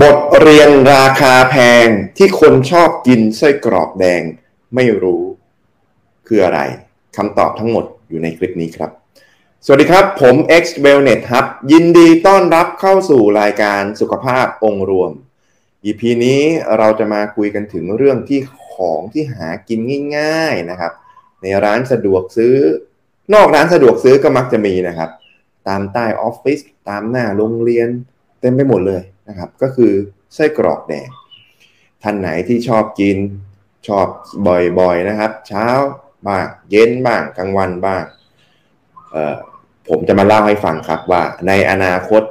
บทเรียนราคาแพงที่คนชอบกินไส้กรอกแดงไม่รู้คืออะไรคำตอบทั้งหมดอยู่ในคลิปนี้ครับ สวัสดีครับ ผม X Wellness ครับยินดีต้อนรับเข้าสู่รายการสุขภาพองค์รวม EP นี้เราจะมาคุยกันถึงเรื่องที่ของที่หากินง่าย ๆนะครับ ในร้านสะดวกซื้อ นอกร้านสะดวกซื้อก็มักจะมีนะครับ ตามใต้ออฟฟิศตามหน้าโรงเรียน เต็มไปหมดเลย นะครับ ก็คือไส้กรอกแดงท่านไหนที่ชอบกินชอบบ่อยๆนะครับ เช้าบ้างเย็นบ้างกลางวันบ้างผมจะมาเล่าให้ฟังครับว่าในอนาคต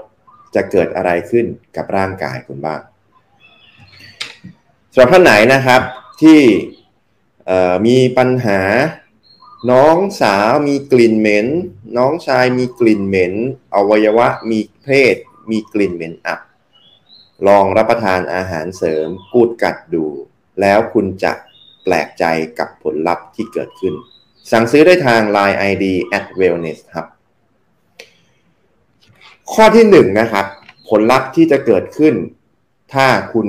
จะเกิดอะไรขึ้นกับร่างกายคุณบ้างสำหรับท่านไหนนะครับที่มีปัญหาน้องสาวมีกลิ่นเหม็น น้องชายมีกลิ่นเหม็น อวัยวะมีเพศมีกลิ่นเหม็นอับ ลองรับประทานอาหารเสริมกูดกัดดู แล้วคุณจะแปลกใจกับผลลัพธ์ที่เกิดขึ้น สั่งซื้อได้ทาง Line ID at wellness ครับ ข้อที่หนึ่งนะครับ ผลลัพธ์ที่จะเกิดขึ้น ถ้าคุณ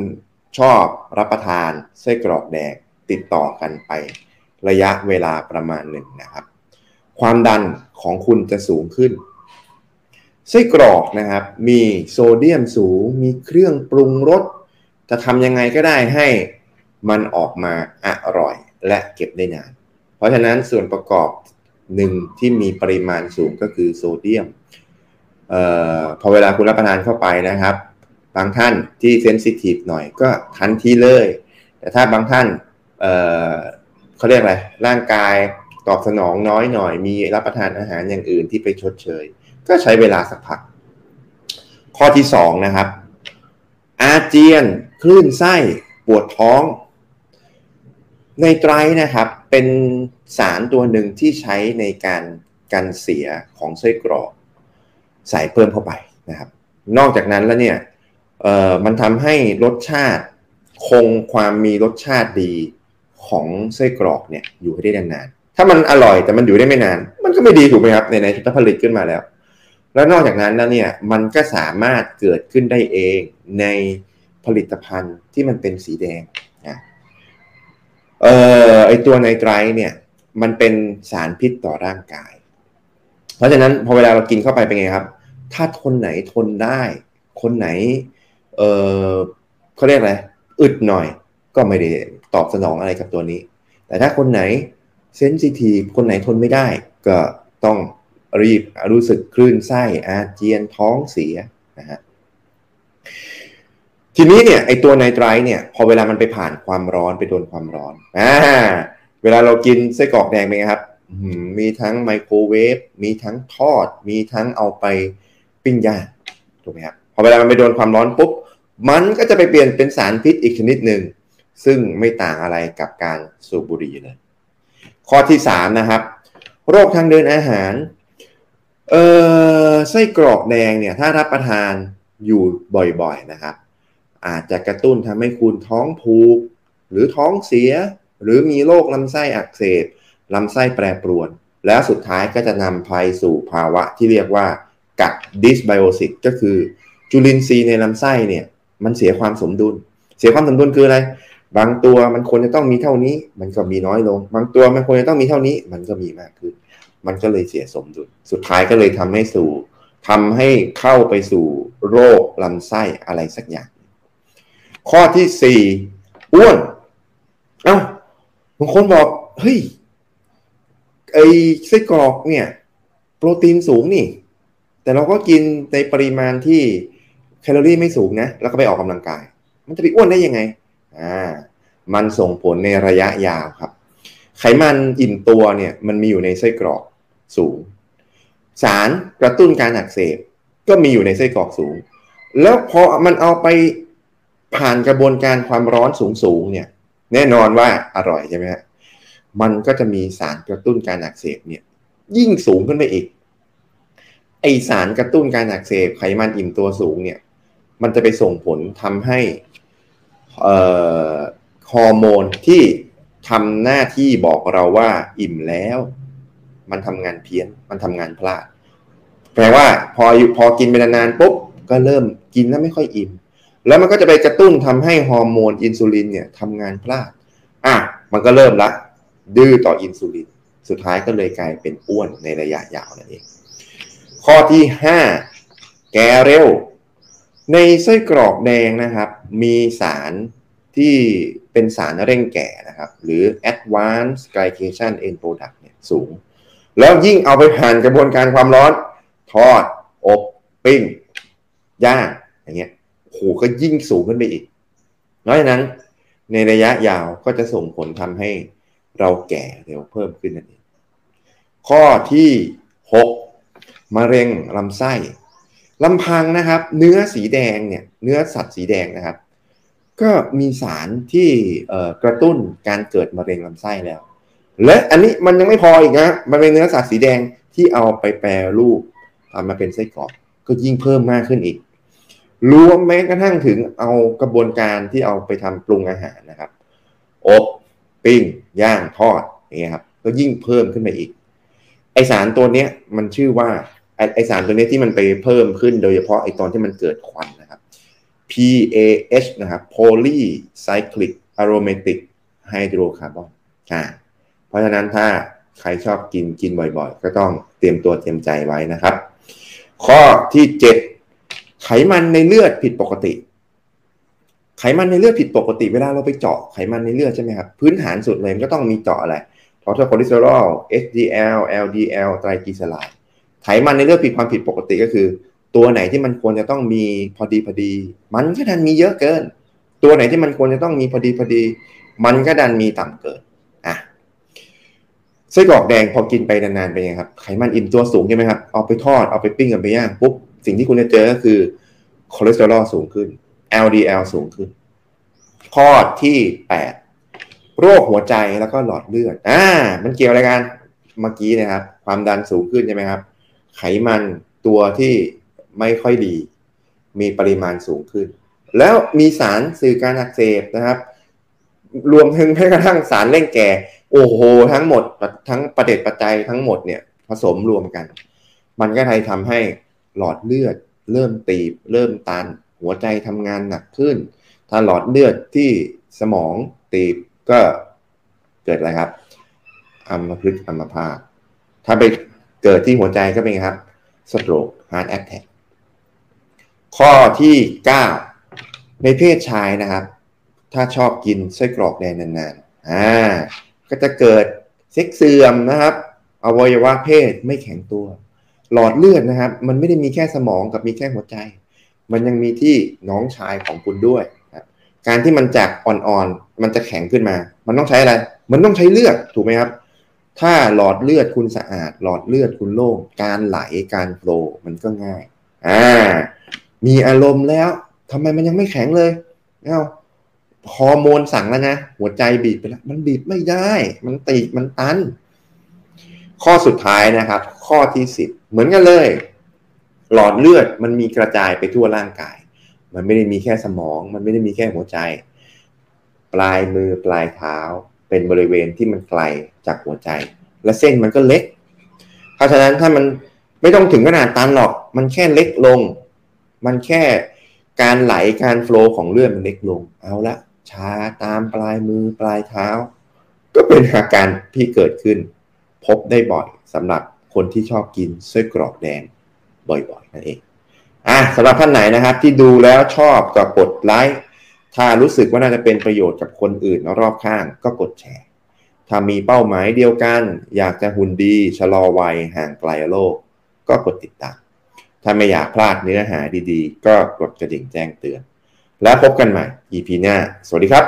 ชอบรับประทานไส้กรอกแดงติดต่อกันไประยะเวลาประมาณหนึ่งนะครับ ความดันของคุณจะสูงขึ้น ไส้กรอกนะครับ มีโซเดียมสูง มีเครื่องปรุงรสจะทำยังไงก็ได้ให้มันออกมาอร่อยและเก็บได้นาน เพราะฉะนั้นส่วนประกอบหนึ่งที่มีปริมาณสูงก็คือโซเดียมออพอเวลาคุณรับประทานเข้าไปนะครับ บางท่านที่เซนซิทีฟหน่อยก็ทันทีเลย แต่ถ้าบางท่านเเขาเรียกอะไรร่างกายตอบสนองน้อยหน่อย มีรับประทานอาหารอย่างอื่นที่ไปชดเชย ก็ใช้เวลาสักพัก ข้อที่สองนะครับ อาเจียน คลื่นไส้ปวดท้อง ในไตรนะครับ เป็นสารตัวหนึ่งที่ใช้ในการกันเสียของไส้กรอกใส่เพิ่มเข้าไปนะครับ นอกจากนั้นแล้วเนี่ยมันทำให้รสชาติคงความมีรสชาติดีของไส้กรอกเนี่ยอยู่ให้ได้นานๆ ถ้ามันอร่อยแต่มันอยู่ได้ไม่นาน มันก็ไม่ดีถูกไหมครับในในถ้าผลิตขึ้นมาแล้ว แล้วนอกจากนั้นแล้วเนี่ยมันก็สามารถเกิดขึ้นได้เองในผลิตภัณฑ์ที่มันเป็นสีแดงนะเอ่อไอตัวไนไตรเนี่ยมันเป็นสารพิษต่อร่างกาย เพราะฉะนั้นพอเวลาเรากินเข้าไปเป็นไงครับ ถ้าทนไหนทนได้ คนไหน เออเขาเรียกอะไรอึดหน่อย ก็ไม่ได้ตอบสนองอะไรกับตัวนี้ แต่ถ้าคนไหนเซนซิทีฟคนไหนทนไม่ได้ ก็ต้อง รีบรู้สึกคลื่นไส้อาเจียนท้องเสียนะฮะทีนี้เนี่ยไอตัวไนไตรเนี่ยพอเวลามันไปผ่านความร้อนไปโดนความร้อนอ่าเวลาเรากินไส้กรอกแดงเป็นไงครับมีทั้งไมโครเวฟมีทั้งทอด มีทั้งเอาไปปิ้งย่างถูกไหมครับพอเวลามันไปโดนความร้อนปุ๊บมันก็จะไปเปลี่ยนเป็นสารพิษอีกชนิดหนึ่งซึ่งไม่ต่างอะไรกับการสูบบุหรี่เลย ข้อที่สามนะครับ โรคทางเดินอาหาร เออไส้กรอกแดงเนี่ยถ้ารับประทานอยู่บ่อยๆนะครับ อาจจะกระตุ้นทำให้คุณท้องผูก หรือท้องเสีย หรือมีโรคลำไส้อักเสบลำไส้แปรปรวน แล้วสุดท้ายก็จะนำไปสู่ภาวะที่เรียกว่ากัดดิสไบโอซิสก็คือจุลินทรีย์ในลำไส้เนี่ยมันเสียความสมดุล เสียความสมดุลคืออะไร บางตัวมันควรจะต้องมีเท่านี้ มันก็มีน้อยลง บางตัวมันควรจะต้องมีเท่านี้ มันก็มีมากขึ้น มันก็เลยเสียสมดุล สุดท้ายก็เลยทำให้สู่ทำให้เข้าไปสู่โรคลำไส้อะไรสักอย่าง ข้อที่สี่อ้วนเอา้าบางคนบอก เฮ้ย ไอ้ไส้กรอกเนี่ย โปรตีนสูงนี่ แต่เราก็กินในปริมาณที่แคลอรี่ไม่สูงนะ แล้วก็ไปออกกำลังกาย มันจะไปอ้วนได้ยังไง อ่า มันส่งผลในระยะยาวครับ ไขมันอิ่มตัวเนี่ย มันมีอยู่ในไส้กรอก สูง สารกระตุ้นการอักเสบก็มีอยู่ในไส้กรอกสูง แล้วพอมันเอาไปผ่านกระบวนการความร้อนสูงสูงเนี่ย แน่นอนว่าอร่อยใช่ไหมฮะมันก็จะมีสารกระตุ้นการอักเสบเนี่ย ยิ่งสูงขึ้นไปอีก ไอสารกระตุ้นการอักเสบไขมันอิ่มตัวสูงเนี่ย มันจะไปส่งผลทำให้ฮอร์โมนที่ทำหน้าที่บอกเราว่าอิ่มแล้ว มันทำงานเพี้ยน มันทำงานพลาด แปลว่าพอพอกินไปนานๆปุ๊บก็เริ่มกินแล้วไม่ค่อยอิ่ม แล้วมันก็จะไปกระตุ้นทำให้ฮอร์โมนอินซูลินเนี่ยทำงานพลาด อะ มันก็เริ่มละ ดื้อต่ออินซูลิน สุดท้ายก็เลยกลายเป็นอ้วนในระยะยาวนั่นเอง ข้อที่ 5 แก่เร็ว ในไส้กรอกแดงนะครับ มีสารที่เป็นสารเร่งแก่นะครับ หรือ advanced glycation end product เนี่ยสูง แล้วยิ่งเอาไปผ่านกระบวนการความร้อน ทอด อบปิ้งย่างอย่างเงี้ยโหก็ยิ่งสูงขึ้นไปอีกนอกจากนั้น ในระยะยาวก็จะส่งผลทำให้เราแก่เร็วเพิ่มขึ้นนั่นเองข้อที่ 6มะเร็งลำไส้ลำพังนะครับ เนื้อสีแดงเนี่ย เนื้อสัตว์สีแดงนะครับ ก็มีสารที่กระตุ้นการเกิดมะเร็งลำไส้แล้ว และอันนี้มันยังไม่พออีกนะ มันเป็นเนื้อสัตว์สีแดงที่เอาไปแปรรูปทำมาเป็นไส้กรอกก็ยิ่งเพิ่มมากขึ้นอีก รวมแม้กระทั่งถึงเอากระบวนการที่เอาไปทำปรุงอาหารนะครับ อบปิ้งย่างทอดอย่างเงี้ยครับ ก็ยิ่งเพิ่มขึ้นไปอีก ไอสารตัวเนี้ยมันชื่อว่าไอไอสารตัวนี้ที่มันไปเพิ่มขึ้นโดยเฉพาะไอตอนที่มันเกิดควันนะครับ PAH นะครับ Polycyclic Aromatic Hydrocarbon อ่า เพราะฉะนั้นถ้าใครชอบกินกินบ่อยๆ ก็ต้องเตรียมตัวเตรียมใจไว้นะครับ ข้อที่ 7 ไขมันในเลือดผิดปกติ ไขมันในเลือดผิดปกติ เวลาเราไปเจาะไขมันในเลือดใช่ไหมครับ พื้นฐานสุดเลยมันก็ต้องมีเจาะอะไร total คอเลสเตอรอล HDL LDL ไตรกลีเซอไรด์ไขมันในเลือดผิดความผิดปกติก็คือ ตัวไหนที่มันควรจะต้องมีพอดีพอดี มันก็ดันมีเยอะเกิน ตัวไหนที่มันควรจะต้องมีพอดีพอดี มันก็ดันมีต่ำเกิน ไส้กรอกแดงพอกินไปนานๆไปไงครับไขมันอิ่มตัวสูงใช่ไหมครับเอาไปทอดเอาไปปิ้งเอาไปย่างปุ๊บสิ่งที่คุณจะเจอก็คือคอเลสเตอรอลสูงขึ้น LDL สูงขึ้น ข้อที่ 8 โรคหัวใจแล้วก็หลอดเลือดอ่ามันเกี่ยวอะไรกันเมื่อกี้นะครับ ความดันสูงขึ้นใช่ไหมครับ ไขมันตัวที่ไม่ค่อยดี มีปริมาณสูงขึ้น แล้วมีสารสื่อการอักเสบนะครับ รวมถึงแม้กระทั่งสารเร่งแก่ โอ้โหทั้งหมดทั้งประเด็จปัจจัยทั้งหมดเนี่ยผสมรวมกัน มันก็ทำให้หลอดเลือดเริ่มตีบ เริ่มตัน หัวใจทำงานหนักขึ้น ถ้าหลอดเลือดที่สมองตีบก็เกิดอะไรครับอัมพฤกษ์อัมพาตถ้าไปเกิดที่หัวใจก็เป็นครับ stroke heart attack ข้อที่ 9 ในเพศชายนะครับ ถ้าชอบกินไส้กรอกแดงนานๆอ่า ก็จะเกิดเซ็กเสื่อมนะครับอวัยวะเพศไม่แข็งตัว หลอดเลือดนะครับ มันไม่ได้มีแค่สมองกับมีแค่หัวใจ มันยังมีที่น้องชายของคุณด้วยการที่มันจากอ่อนๆ มันจะแข็งขึ้นมา มันต้องใช้อะไร มันต้องใช้เลือดถูกไหมครับ ถ้าหลอดเลือดคุณสะอาด หลอดเลือดคุณโล่ง การไหลการโฟลมันก็ง่าย อ่า มีอารมณ์แล้วทำไมมันยังไม่แข็งเลย เอ้า ฮอร์โมนสั่งแล้วนะหัวใจบีบไปแล้ว มันบีบไม่ได้ มันตีมันตัน ข้อสุดท้ายนะครับ ข้อที่สิบเหมือนกันเลย หลอดเลือดมันมีกระจายไปทั่วร่างกาย มันไม่ได้มีแค่สมอง มันไม่ได้มีแค่หัวใจ ปลายมือปลายเท้า เป็นบริเวณที่มันไกลจากหัวใจ และเส้นมันก็เล็ก เพราะฉะนั้นถ้ามันไม่ต้องถึงขนาดตันหรอก มันแค่เล็กลง มันแค่การไหลการโฟล์ของเลือดมันเล็กลง เอาละ ชาตามปลายมือปลายเท้า ก็เป็นอาการที่เกิดขึ้น พบได้บ่อยสำหรับคนที่ชอบกินไส้กรอกแดงบ่อยๆนั่นเองอะสำหรับท่านไหนนะครับที่ดูแล้วชอบก็กดไลค์ถ้ารู้สึกว่าน่าจะเป็นประโยชน์กับคนอื่นรอบข้างก็กดแชร์ถ้ามีเป้าหมายเดียวกัน อยากจะหุ่นดีชะลอวัยห่างไกลโลก ก็กดติดตาม ถ้าไม่อยากพลาดเนื้อหาดีๆ ก็กดกระดิ่งแจ้งเตือน และพบกันใหม่ EP หน้า สวัสดีครับ